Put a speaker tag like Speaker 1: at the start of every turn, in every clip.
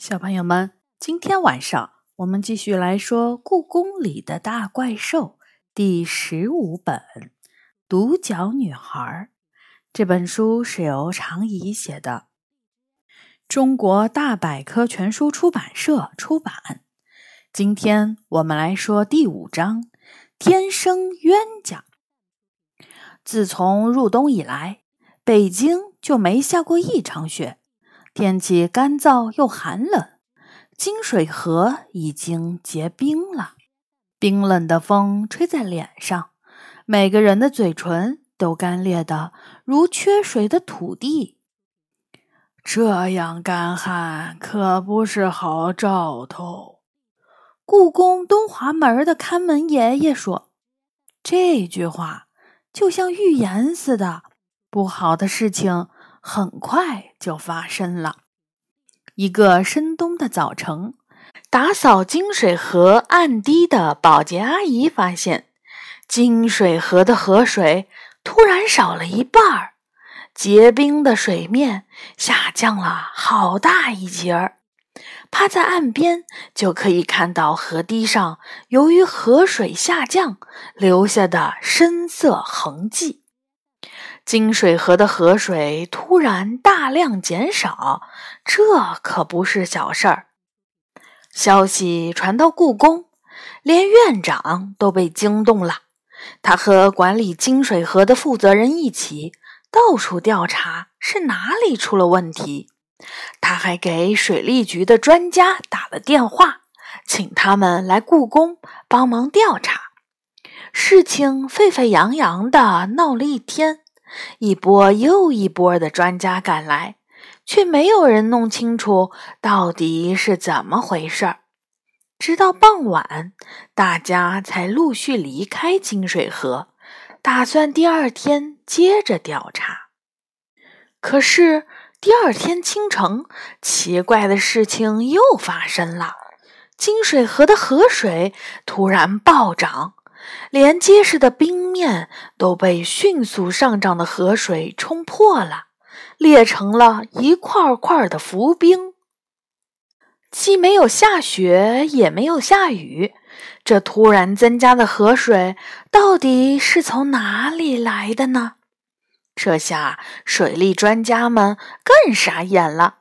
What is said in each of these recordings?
Speaker 1: 小朋友们，今天晚上我们继续来说《故宫里的大怪兽》第十五本《独角女孩》。这本书是由常怡写的，中国大百科全书出版社出版。今天我们来说第五章《天生冤家》。自从入冬以来，北京就没下过一场雪。天气干燥又寒冷，金水河已经结冰了。冰冷的风吹在脸上，每个人的嘴唇都干裂的如缺水的土地。这样干旱可不是好兆头。故宫东华门的看门爷爷说：“这句话就像预言似的，不好的事情。”很快就发生了。一个深冬的早晨，打扫金水河岸堤的保洁阿姨发现，金水河的河水突然少了一半儿，结冰的水面下降了好大一截儿。趴在岸边，就可以看到河堤上由于河水下降留下的深色痕迹。金水河的河水突然大量减少，这可不是小事儿。消息传到故宫，连院长都被惊动了。他和管理金水河的负责人一起到处调查是哪里出了问题。他还给水利局的专家打了电话，请他们来故宫帮忙调查。事情沸沸扬扬的闹了一天。一波又一波的专家赶来，却没有人弄清楚到底是怎么回事儿。直到傍晚，大家才陆续离开金水河，打算第二天接着调查。可是第二天清晨，奇怪的事情又发生了：金水河的河水突然暴涨。连结实的冰面都被迅速上涨的河水冲破了，裂成了一块块的浮冰。既没有下雪，也没有下雨，这突然增加的河水到底是从哪里来的呢？这下水利专家们更傻眼了。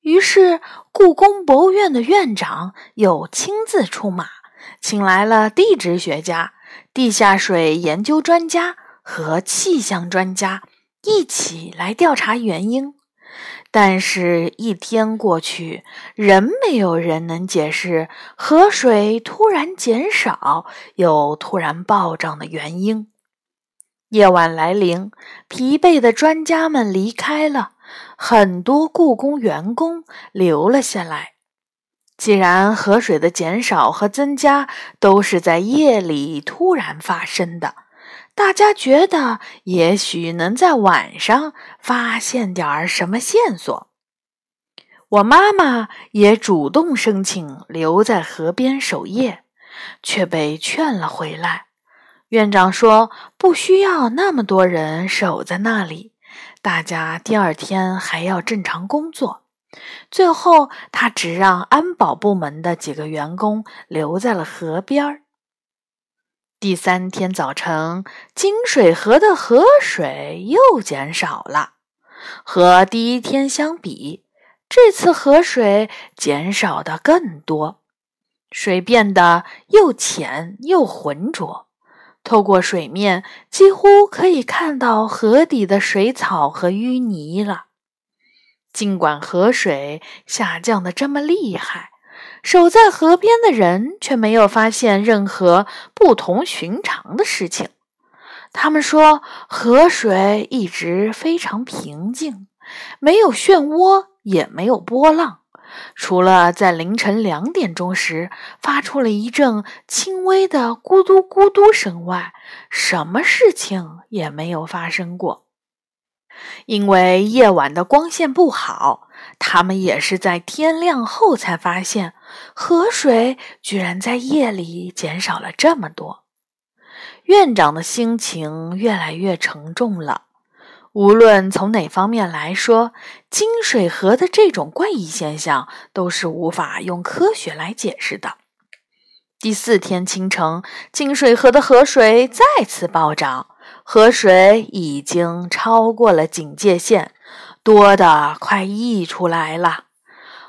Speaker 1: 于是，故宫博物院的院长又亲自出马，请来了地质学家。地下水研究专家和气象专家一起来调查原因，但是，一天过去，仍没有人能解释河水突然减少又突然暴涨的原因。夜晚来临，疲惫的专家们离开了，很多故宫员工留了下来。既然河水的减少和增加都是在夜里突然发生的，大家觉得也许能在晚上发现点儿什么线索。我妈妈也主动申请留在河边守夜，却被劝了回来。院长说不需要那么多人守在那里，大家第二天还要正常工作。最后，他只让安保部门的几个员工留在了河边儿。第三天早晨，金水河的河水又减少了。和第一天相比，这次河水减少的更多，水变得又浅又浑浊，透过水面，几乎可以看到河底的水草和淤泥了。尽管河水下降的这么厉害，守在河边的人却没有发现任何不同寻常的事情。他们说，河水一直非常平静，没有漩涡，也没有波浪，除了在凌晨两点钟时发出了一阵轻微的“咕嘟咕嘟”声外，什么事情也没有发生过。因为夜晚的光线不好，他们也是在天亮后才发现河水居然在夜里减少了这么多。院长的心情越来越沉重了。无论从哪方面来说，金水河的这种怪异现象都是无法用科学来解释的。第四天清晨，金水河的河水再次暴涨，河水已经超过了警戒线，多的快溢出来了。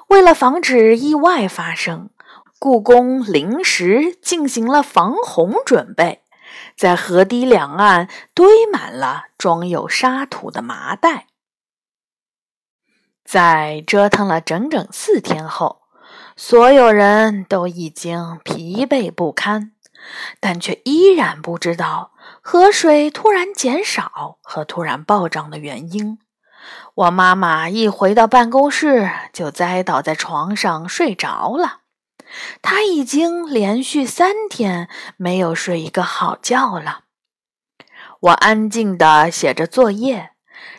Speaker 1: 为了防止意外发生，故宫临时进行了防洪准备，在河堤两岸堆满了装有沙土的麻袋。在折腾了整整四天后。所有人都已经疲惫不堪，但却依然不知道河水突然减少和突然暴涨的原因。我妈妈一回到办公室，就栽倒在床上睡着了。她已经连续三天没有睡一个好觉了。我安静地写着作业，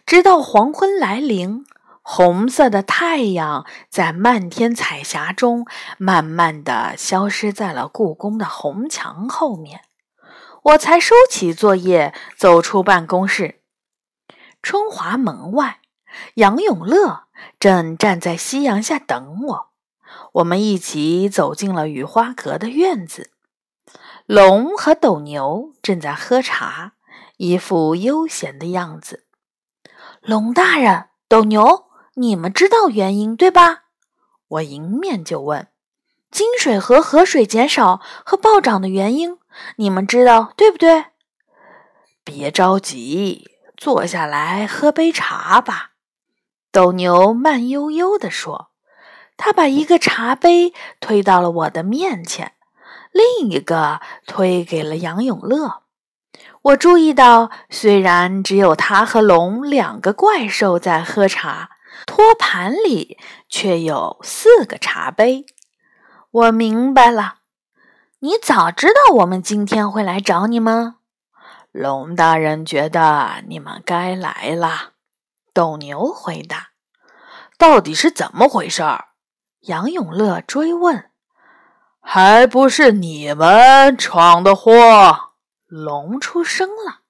Speaker 1: 直到黄昏来临。红色的太阳在漫天彩霞中，慢慢的消失在了故宫的红墙后面。我才收起作业，走出办公室。春华门外，杨永乐正站在夕阳下等我。我们一起走进了雨花阁的院子。龙和斗牛正在喝茶，一副悠闲的样子。龙大人，斗牛。你们知道原因对吧？我迎面就问。金水河河水减少和暴涨的原因，你们知道对不对？
Speaker 2: 别着急，坐下来喝杯茶吧。斗牛慢悠悠地说。他把一个茶杯推到了我的面前，另一个推给了杨永乐。我注意到，虽然只有他和龙两个怪兽在喝茶。托盘里却有四个茶杯，我明白了。你早知道我们今天会来找你吗？龙大人觉得你们该来了。斗牛回答：“到底是怎么回事？”杨永乐追问：“还不是你们闯的祸？”龙出声了：“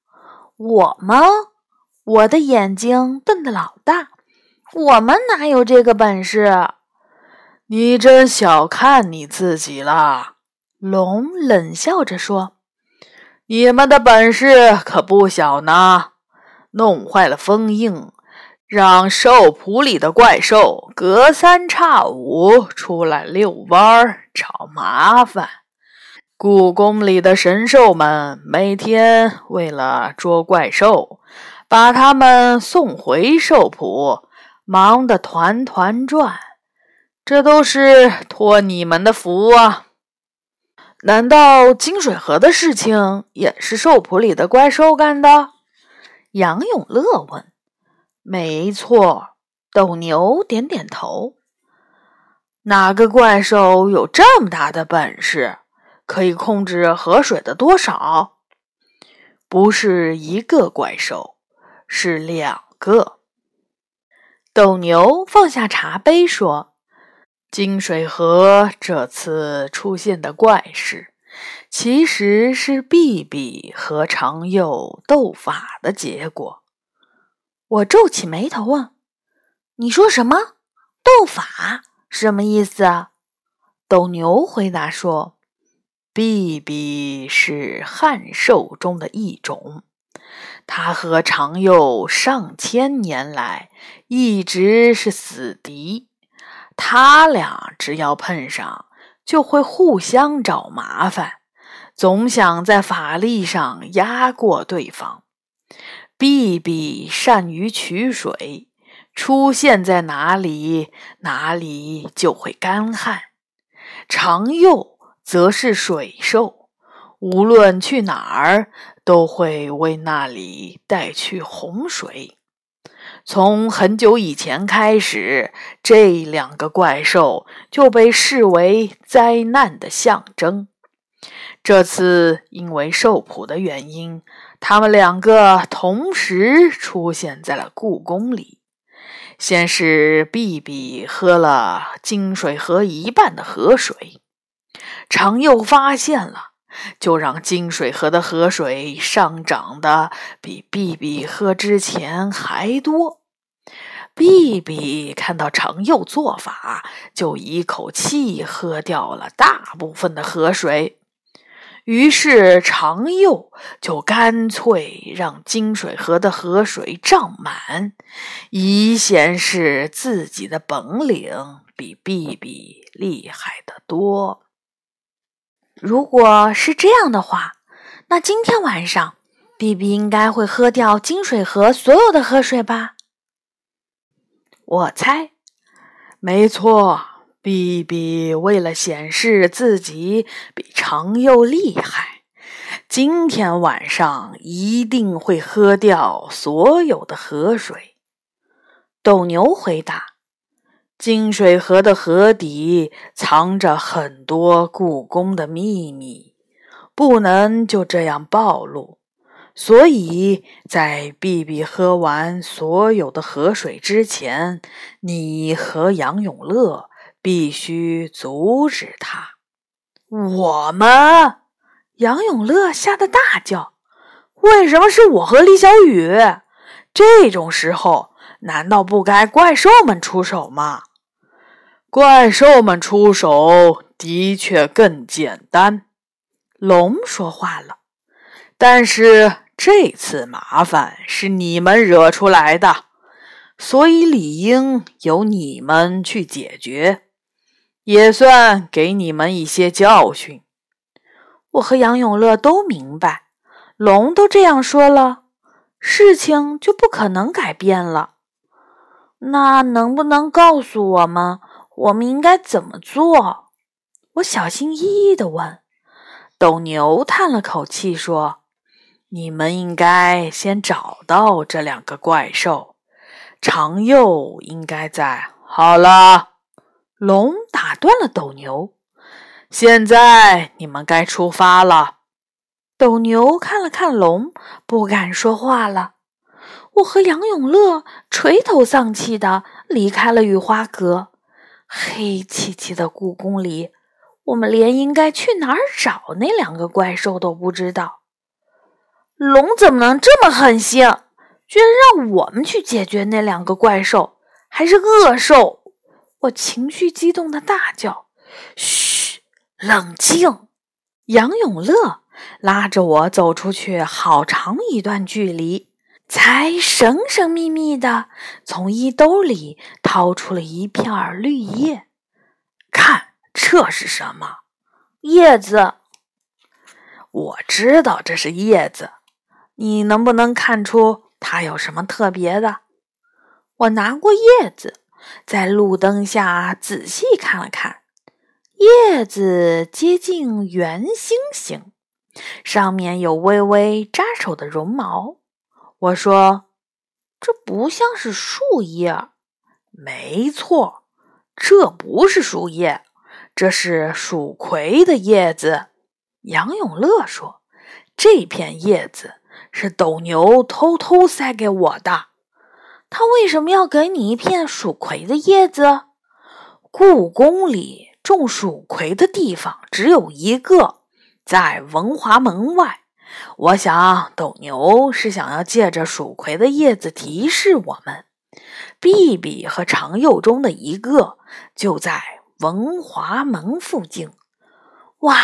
Speaker 1: 我吗？”我的眼睛瞪得老大。我们哪有这个本事？
Speaker 2: 你真小看你自己了。龙冷笑着说：“你们的本事可不小呢，弄坏了封印，让兽谱里的怪兽隔三差五出来遛弯儿找麻烦。故宫里的神兽们每天为了捉怪兽，把他们送回兽谱。”忙得团团转，这都是托你们的福啊！难道金水河的事情也是兽谱里的怪兽干的？杨永乐问。没错，斗牛点点头。哪个怪兽有这么大的本事，可以控制河水的多少？不是一个怪兽，是两个。斗牛放下茶杯说：“金水河这次出现的怪事，其实是碧碧和长幼斗法的结果。”
Speaker 1: 我皱起眉头问：“你说什么？斗法什么意思？”
Speaker 2: 斗牛回答说：“碧碧是汉兽中的一种。”他和长幼上千年来一直是死敌，他俩只要碰上，就会互相找麻烦，总想在法力上压过对方。碧碧善于取水，出现在哪里，哪里就会干旱；长幼则是水兽。无论去哪儿，都会为那里带去洪水。从很久以前开始，这两个怪兽就被视为灾难的象征。这次因为兽谱的原因，他们两个同时出现在了故宫里。先是碧碧喝了金水河一半的河水，常又发现了。就让金水河的河水上涨的比碧碧喝之前还多。碧碧看到长幼做法，就一口气喝掉了大部分的河水。于是长幼就干脆让金水河的河水涨满，以显示自己的本领比碧碧厉害得多。
Speaker 1: 如果是这样的话，那今天晚上比比应该会喝掉金水河所有的河水吧？
Speaker 2: 我猜，没错。比比为了显示自己比长幼厉害，今天晚上一定会喝掉所有的河水。
Speaker 1: 斗牛回答：“
Speaker 2: 金水河的河底藏着很多故宫的秘密，不能就这样暴露。所以在碧碧喝完所有的河水之前，你和杨永乐。”必须阻止他！
Speaker 1: 我们杨永乐吓得大叫：“为什么是我和李小雨？这种时候难道不该怪兽们出手吗？”
Speaker 2: 怪兽们出手的确更简单。
Speaker 1: 龙说话了：“
Speaker 2: 但是这次麻烦是你们惹出来的，所以理应由你们去解决。”也算给你们一些教训。
Speaker 1: 我和杨永乐都明白，龙都这样说了，事情就不可能改变了。那能不能告诉我们，我们应该怎么做？我小心翼翼地问。
Speaker 2: 斗牛叹了口气说：“你们应该先找到这两个怪兽。长幼应该在。好了。”龙打断了斗牛。现在你们该出发了。
Speaker 1: 斗牛看了看龙，不敢说话了。我和杨永乐垂头丧气的离开了雨花阁。黑漆漆的故宫里，我们连应该去哪儿找那两个怪兽都不知道。龙怎么能这么狠心，居然让我们去解决那两个怪兽，还是恶兽？我情绪激动的大叫：“嘘，冷静！”杨永乐拉着我走出去好长一段距离，才神神秘秘的从衣兜里掏出了一片绿叶。
Speaker 2: 看，这是什么？
Speaker 1: 叶子。
Speaker 2: 我知道这是叶子，你能不能看出它有什么特别的？
Speaker 1: 我拿过叶子。在路灯下仔细看了看，叶子接近圆心形，上面有微微扎手的绒毛。我说：“这不像是树叶。”
Speaker 2: 没错，这不是树叶，这是蜀葵的叶子。杨永乐说：“这片叶子是斗牛偷偷塞给我的。”
Speaker 1: 他为什么要给你一片蜀葵的叶子？
Speaker 2: 故宫里种蜀葵的地方只有一个，在文华门外。我想斗牛是想要借着蜀葵的叶子提示我们，碧碧和长幼中的一个就在文华门附近。
Speaker 1: 哇，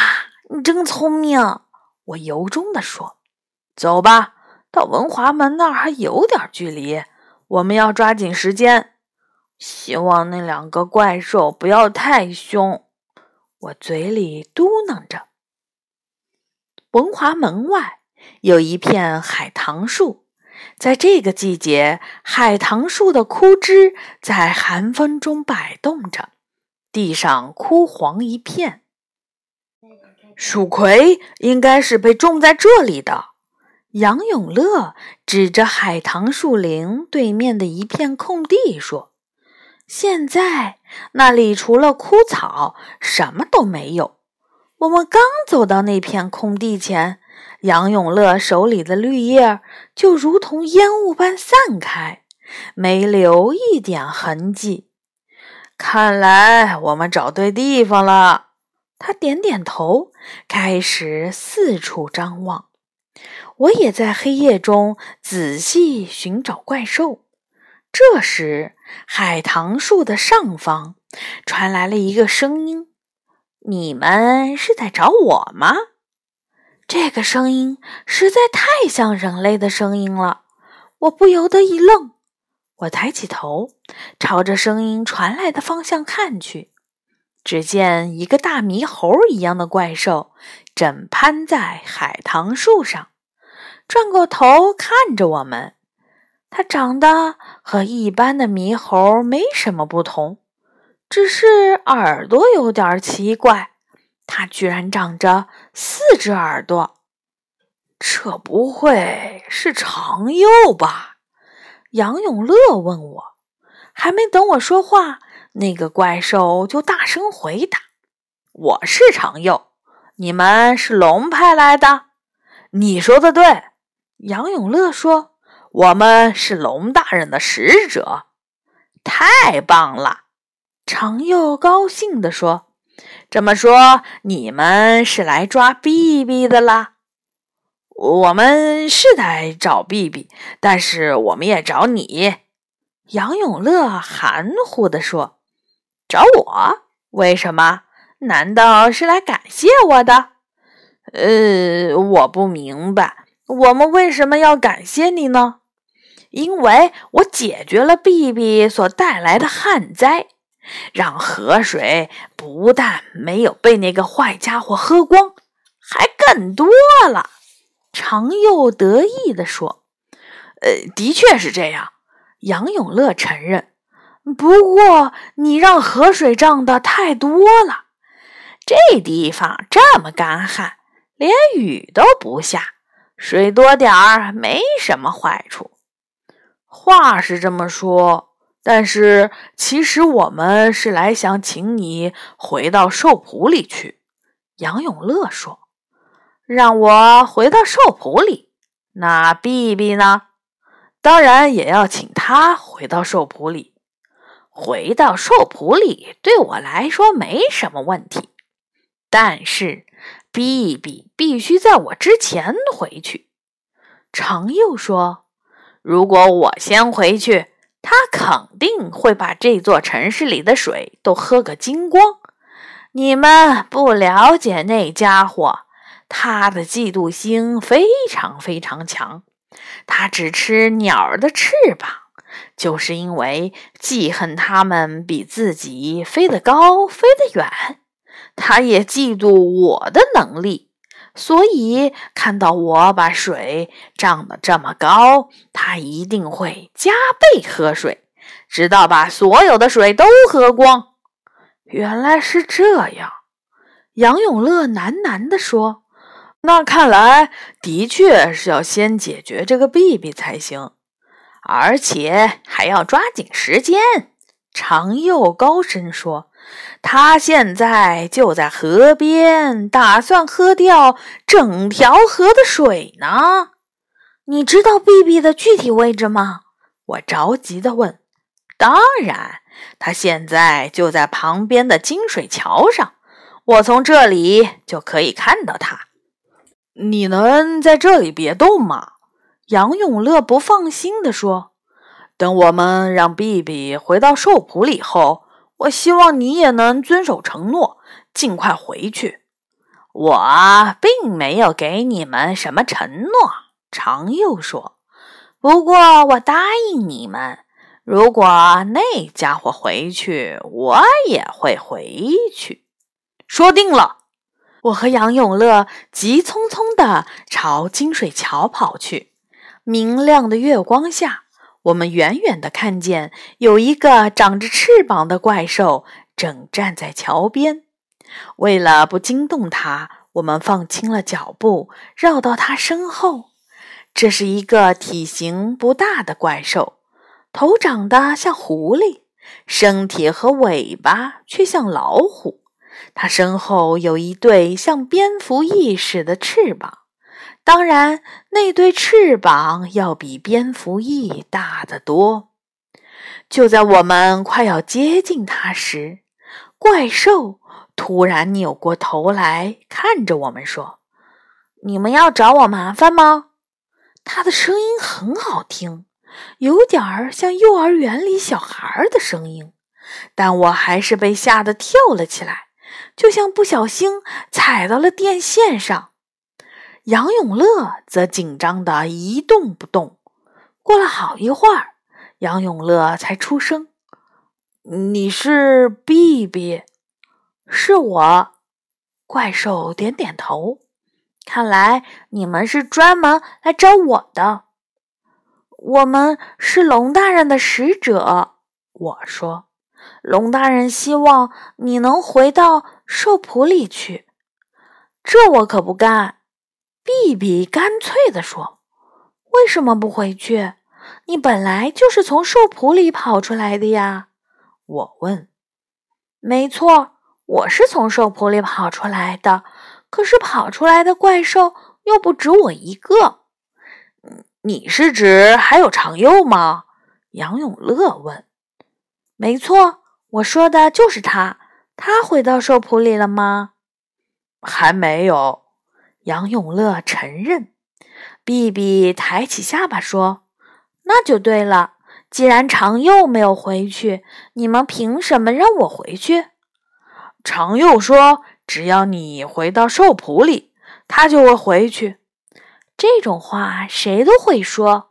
Speaker 1: 你真聪明！
Speaker 2: 我由衷地说：“走吧，到文华门那儿还有点距离。”我们要抓紧时间，
Speaker 1: 希望那两个怪兽不要太凶。
Speaker 2: 我嘴里嘟囔着。文华门外有一片海棠树，在这个季节，海棠树的枯枝在寒风中摆动着，地上枯黄一片。蜀葵应该是被种在这里的。杨永乐指着海棠树林对面的一片空地说：“
Speaker 1: 现在那里除了枯草，什么都没有。我们刚走到那片空地前，杨永乐手里的绿叶就如同烟雾般散开，没留一点痕迹。
Speaker 2: 看来我们找对地方了。”
Speaker 1: 他点点头，开始四处张望。我也在黑夜中仔细寻找怪兽。这时，海棠树的上方传来了一个声音：“你们是在找我吗？”这个声音实在太像人类的声音了，我不由得一愣。我抬起头，朝着声音传来的方向看去，只见一个大猕猴一样的怪兽正攀在海棠树上，转过头看着我们。它长得和一般的猕猴没什么不同，只是耳朵有点奇怪。它居然长着四只耳朵，
Speaker 2: 这不会是长幼吧？
Speaker 1: 杨永乐问我，还没等我说话，那个怪兽就大声回答：“
Speaker 2: 我是长幼，你们是龙派来的。”
Speaker 1: 你说的对，杨永乐说：“我们是龙大人的使者。”
Speaker 2: 太棒了，
Speaker 1: 长幼高兴地说：“
Speaker 2: 这么说，你们是来抓碧碧的啦？”我们是来找碧碧，但是我们也找你。”
Speaker 1: 杨永乐含糊地说。
Speaker 2: “找我？为什么？难道是来感谢我的？”“呃，我不明白，我们为什么要感谢你呢？”“
Speaker 1: 因为我解决了碧碧所带来的旱灾，让河水不但没有被那个坏家伙喝光，还更多了。”长幼得意地说：“
Speaker 2: 呃，的确是这样。”
Speaker 1: 杨永乐承认。不过，你让河水涨得太多了。这地方这么干旱，连雨都不下，水多点儿没什么坏处。
Speaker 2: 话是这么说，但是其实我们是来想请你回到兽谱里去。”
Speaker 1: 杨永乐说。让我回到兽谱里，那碧碧呢？
Speaker 2: 当然也要请他回到兽谱里。
Speaker 1: 回到兽谱里对我来说没什么问题，但是碧碧必须在我之前回去。
Speaker 2: 长幼说：“如果我先回去，他肯定会把这座城市里的水都喝个精光。
Speaker 1: 你们不了解那家伙。”他的嫉妒心非常非常强，他只吃鸟儿的翅膀，就是因为记恨它们比自己飞得高、飞得远。他也嫉妒我的能力，所以看到我把水涨得这么高，他一定会加倍喝水，直到把所有的水都喝光。
Speaker 2: 原来是这样，
Speaker 1: 杨永乐喃喃地说。
Speaker 2: 那看来的确是要先解决这个碧碧才行，而且还要抓紧时间。
Speaker 1: 长又高声说：“他现在就在河边，打算喝掉整条河的水呢。你知道 B B 的具体位置吗？”我着急地问。
Speaker 2: “当然，他现在就在旁边的金水桥上，我从这里就可以看到他。”你能在这里别动吗？
Speaker 1: 杨永乐不放心地说：“
Speaker 2: 等我们让碧碧回到兽圃里后，我希望你也能遵守承诺，尽快回去。”
Speaker 1: 我并没有给你们什么承诺，长幼说。不过我答应你们，如果那家伙回去，我也会回去。
Speaker 2: 说定了。
Speaker 1: 我和杨永乐急匆匆地朝金水桥跑去。明亮的月光下，我们远远地看见有一个长着翅膀的怪兽正站在桥边。为了不惊动它，我们放轻了脚步，绕到它身后。这是一个体型不大的怪兽，头长得像狐狸，身体和尾巴却像老虎。它身后有一对像蝙蝠翼似的翅膀，当然，那对翅膀要比蝙蝠翼大得多。就在我们快要接近它时，
Speaker 2: 怪兽突然扭过头来看着我们说：“你们要找我麻烦吗？”他的声音很好听，有点儿像幼儿园里小孩的声音，但我还是被吓得跳了起来，就像不小心踩到了电线上。杨永乐则紧张的一动不动。过了好一会儿，杨永乐才出声：“你是 B B，
Speaker 1: 是我。”怪兽点点头。看来你们是专门来找我的。我们是龙大人的使者。我说：“龙大人希望你能回到兽圃里去。”这我可不干。比比干脆地说：“为什么不回去？你本来就是从兽圃里跑出来的呀。”我问。“没错，我是从兽圃里跑出来的。”可是跑出来的怪兽又不止我一个，
Speaker 2: 你是指还有长幼吗？杨永乐问。
Speaker 1: 没错，我说的就是他。他回到兽圃里了吗？
Speaker 2: 还没有。
Speaker 1: 杨永乐承认。比比抬起下巴说：“那就对了。既然长幼没有回去，你们凭什么让我回去？”
Speaker 2: 长幼说。只要你回到兽圃里，他就会回去。
Speaker 1: 这种话谁都会说。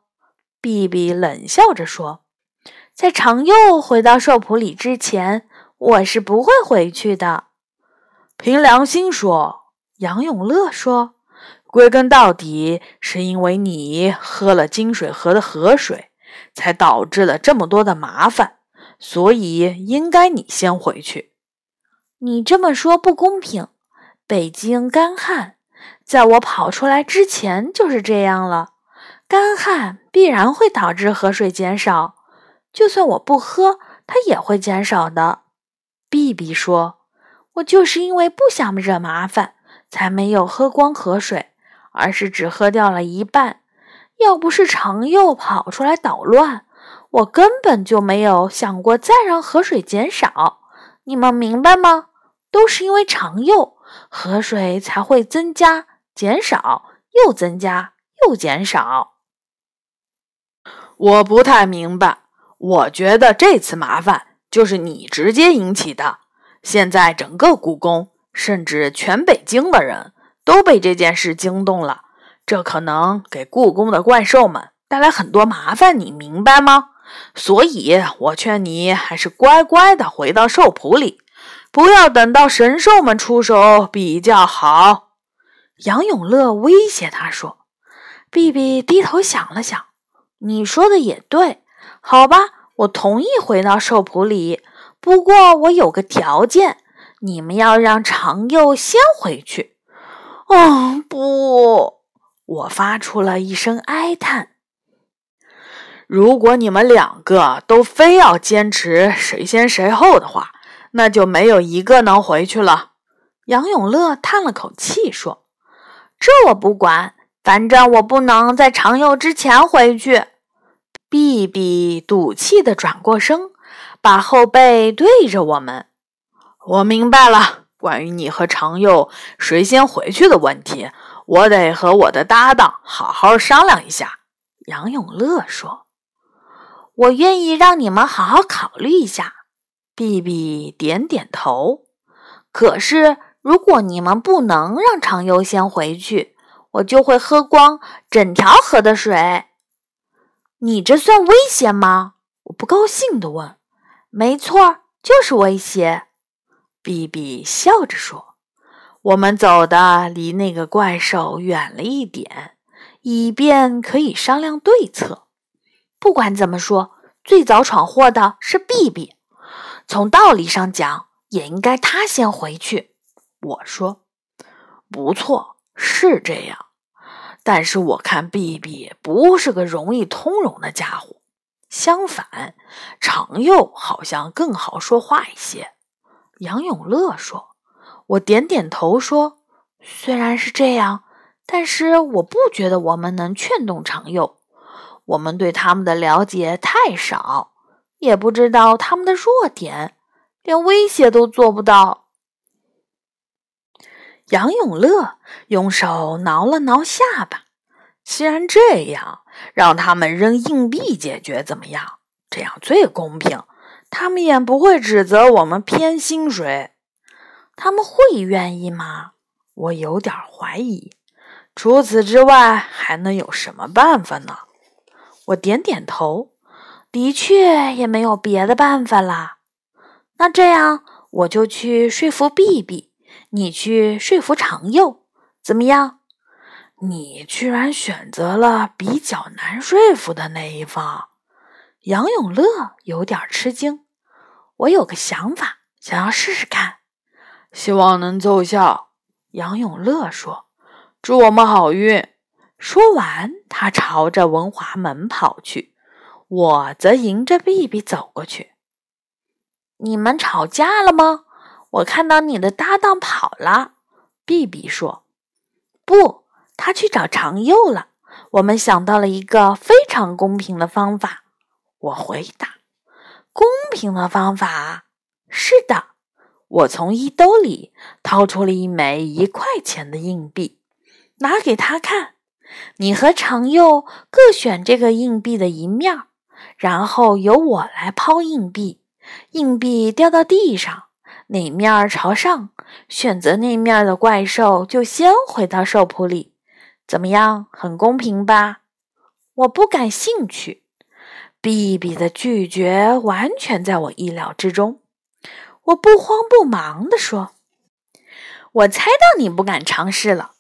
Speaker 1: 比比冷笑着说：“在长幼回到兽圃里之前，我是不会回去的。”
Speaker 2: 凭良心说，杨永乐说：“归根到底，是因为你喝了金水河的河水，才导致了这么多的麻烦，所以应该你先回去。”
Speaker 1: 你这么说不公平。北京干旱，在我跑出来之前就是这样了。干旱必然会导致河水减少，就算我不喝，它也会减少的。比比说：“我就是因为不想惹麻烦，才没有喝光河水，而是只喝掉了一半。要不是长幼跑出来捣乱，我根本就没有想过再让河水减少。你们明白吗？”都是因为长幼，河水才会增加、减少，又增加又减少。
Speaker 2: 我不太明白，我觉得这次麻烦就是你直接引起的。现在整个故宫，甚至全北京的人都被这件事惊动了，这可能给故宫的怪兽们带来很多麻烦，你明白吗？所以我劝你还是乖乖的回到兽圃里。不要等到神兽们出手比较好。”
Speaker 1: 杨永乐威胁他说。比比低头想了想，“你说的也对，好吧，我同意回到兽圃里。不过我有个条件，你们要让长幼先回去。”“
Speaker 2: 哦，不！”我发出了一声哀叹。“如果你们两个都非要坚持谁先谁后的话。”那就没有一个能回去了。
Speaker 1: 杨永乐叹了口气说：“这我不管，反正我不能在长幼之前回去。”碧碧赌气的转过身，把后背对着我们。
Speaker 2: 我明白了，关于你和长佑谁先回去的问题，我得和我的搭档好好商量一下。”
Speaker 1: 杨永乐说：“我愿意让你们好好考虑一下。”比比点点头。可是，如果你们不能让长优先回去，我就会喝光整条河的水。你这算威胁吗？我不高兴地问。没错，就是威胁。比比笑着说：“我们走的离那个怪兽远了一点，以便可以商量对策。不管怎么说，最早闯祸的是比比。”从道理上讲，也应该他先回去。我说：“
Speaker 2: 不错，是这样。但是我看比比不是个容易通融的家伙，相反，长幼好像更好说话一些。”
Speaker 1: 杨永乐说：“我点点头说，虽然是这样，但是我不觉得我们能劝动长幼。我们对他们的了解太少。”也不知道他们的弱点，
Speaker 2: 连威胁都做不到。杨永乐用手挠了挠下巴。既然这样，让他们扔硬币解决怎么样？这样最公平，他们也不会指责我们偏心谁。他们会愿意吗？我有点怀疑。除此之外，还能有什么办法呢？我点点头，的确也没有别的办法了。那这样，我就去说服碧碧，你去说服长幼，怎么样？你居然选择了比较难说服的那一方。杨永乐有点吃惊。我有个想法，想要试试看，希望能奏效。杨永乐说。祝我们好运！说完，他朝着文华门跑去，我则迎着碧碧走过去。你们吵架了吗？我看到你的搭档跑了。碧碧说：“不，他去找长佑了。”我们想到了一个非常公平的方法。我回答：“公平的方法？是的。”我从衣兜里掏出了一枚一块钱的硬币。拿给他看，你和长佑各选这个硬币的一面，然后由我来抛硬币。硬币掉到地上，哪面朝上，选择那面的怪兽就先回到兽铺里。怎么样？很公平吧？我不感兴趣。比比的拒绝完全在我意料之中。我不慌不忙地说：“我猜到你不敢尝试了。”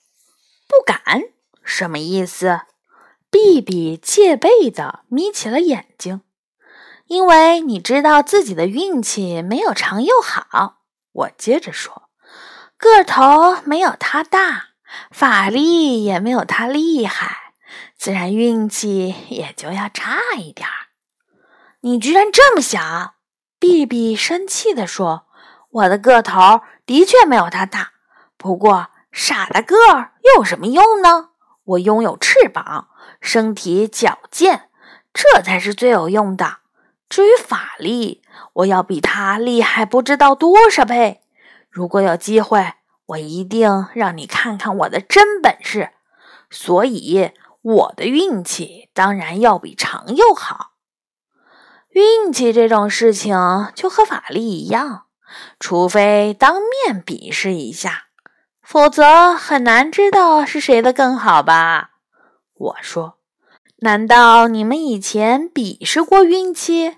Speaker 2: 不敢，什么意思？比比戒备的眯起了眼睛，因为你知道自己的运气没有长佑好。我接着说，个头没有他大，法力也没有他厉害，自然运气也就要差一点儿。你居然这么想？比比生气地说：“我的个头的确没有他大，不过……”傻大个儿有什么用呢？我拥有翅膀，身体矫健，这才是最有用的。至于法力，我要比他厉害不知道多少倍。如果有机会，我一定让你看看我的真本事。所以，我的运气当然要比长佑好。运气这种事情就和法力一样，除非当面比试一下。否则很难知道是谁的更好吧？我说，难道你们以前比试过运气？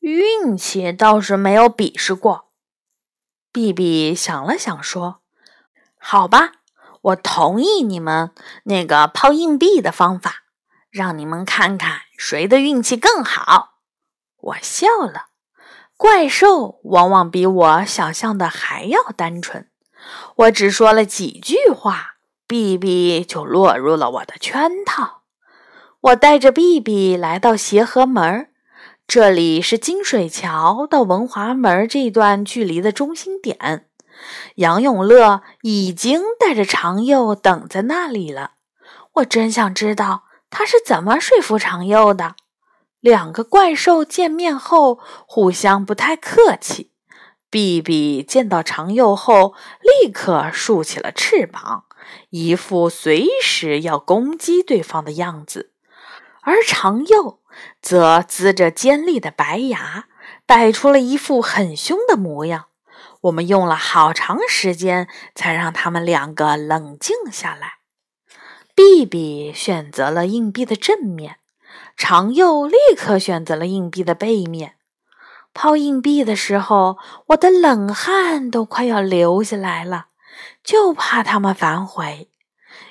Speaker 2: 运气倒是没有比试过。比比想了想说：“好吧，我同意你们那个抛硬币的方法，让你们看看谁的运气更好。”我笑了。怪兽往往比我想象的还要单纯。我只说了几句话，碧碧就落入了我的圈套。我带着碧碧来到协和门，这里是金水桥到文华门这段距离的中心点。杨永乐已经带着长佑等在那里了。我真想知道他是怎么说服长佑的。两个怪兽见面后，互相不太客气。比比见到长佑后，立刻竖起了翅膀，一副随时要攻击对方的样子；而长佑则呲着尖利的白牙，摆出了一副很凶的模样。我们用了好长时间，才让他们两个冷静下来。比比选择了硬币的正面，长佑立刻选择了硬币的背面。抛硬币的时候，我的冷汗都快要流下来了，就怕他们反悔。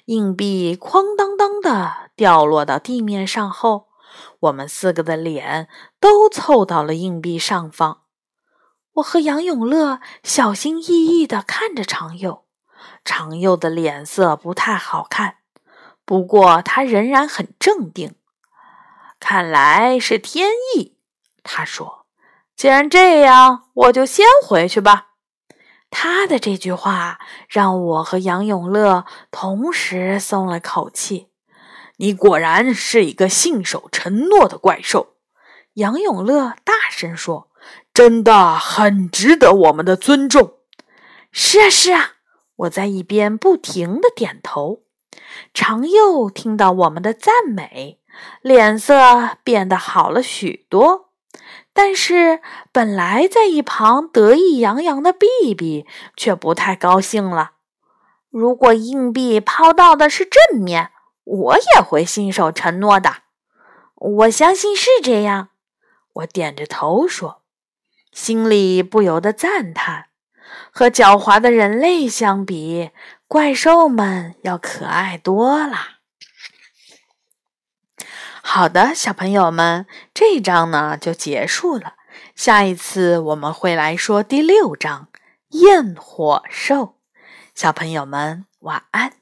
Speaker 2: 硬币哐当当的掉落到地面上后，我们四个的脸都凑到了硬币上方。我和杨永乐小心翼翼地看着长佑，长佑的脸色不太好看，不过他仍然很镇定。看来是天意，他说。既然这样，我就先回去吧。他的这句话让我和杨永乐同时松了口气。你果然是一个信守承诺的怪兽，杨永乐大声说：“真的很值得我们的尊重。
Speaker 1: 是啊，是啊，我在一边不停的点头。长幼听到我们的赞美，脸色变得好了许多。但是，本来在一旁得意洋洋的碧碧却不太高兴了。如果硬币抛到的是正面，我也会信守承诺的。我相信是这样。我点着头说，心里不由得赞叹：和狡猾的人类相比，怪兽们要可爱多了。好的，小朋友们，这一章呢就结束了。下一次我们会来说第六章焰火兽。小朋友们，晚安。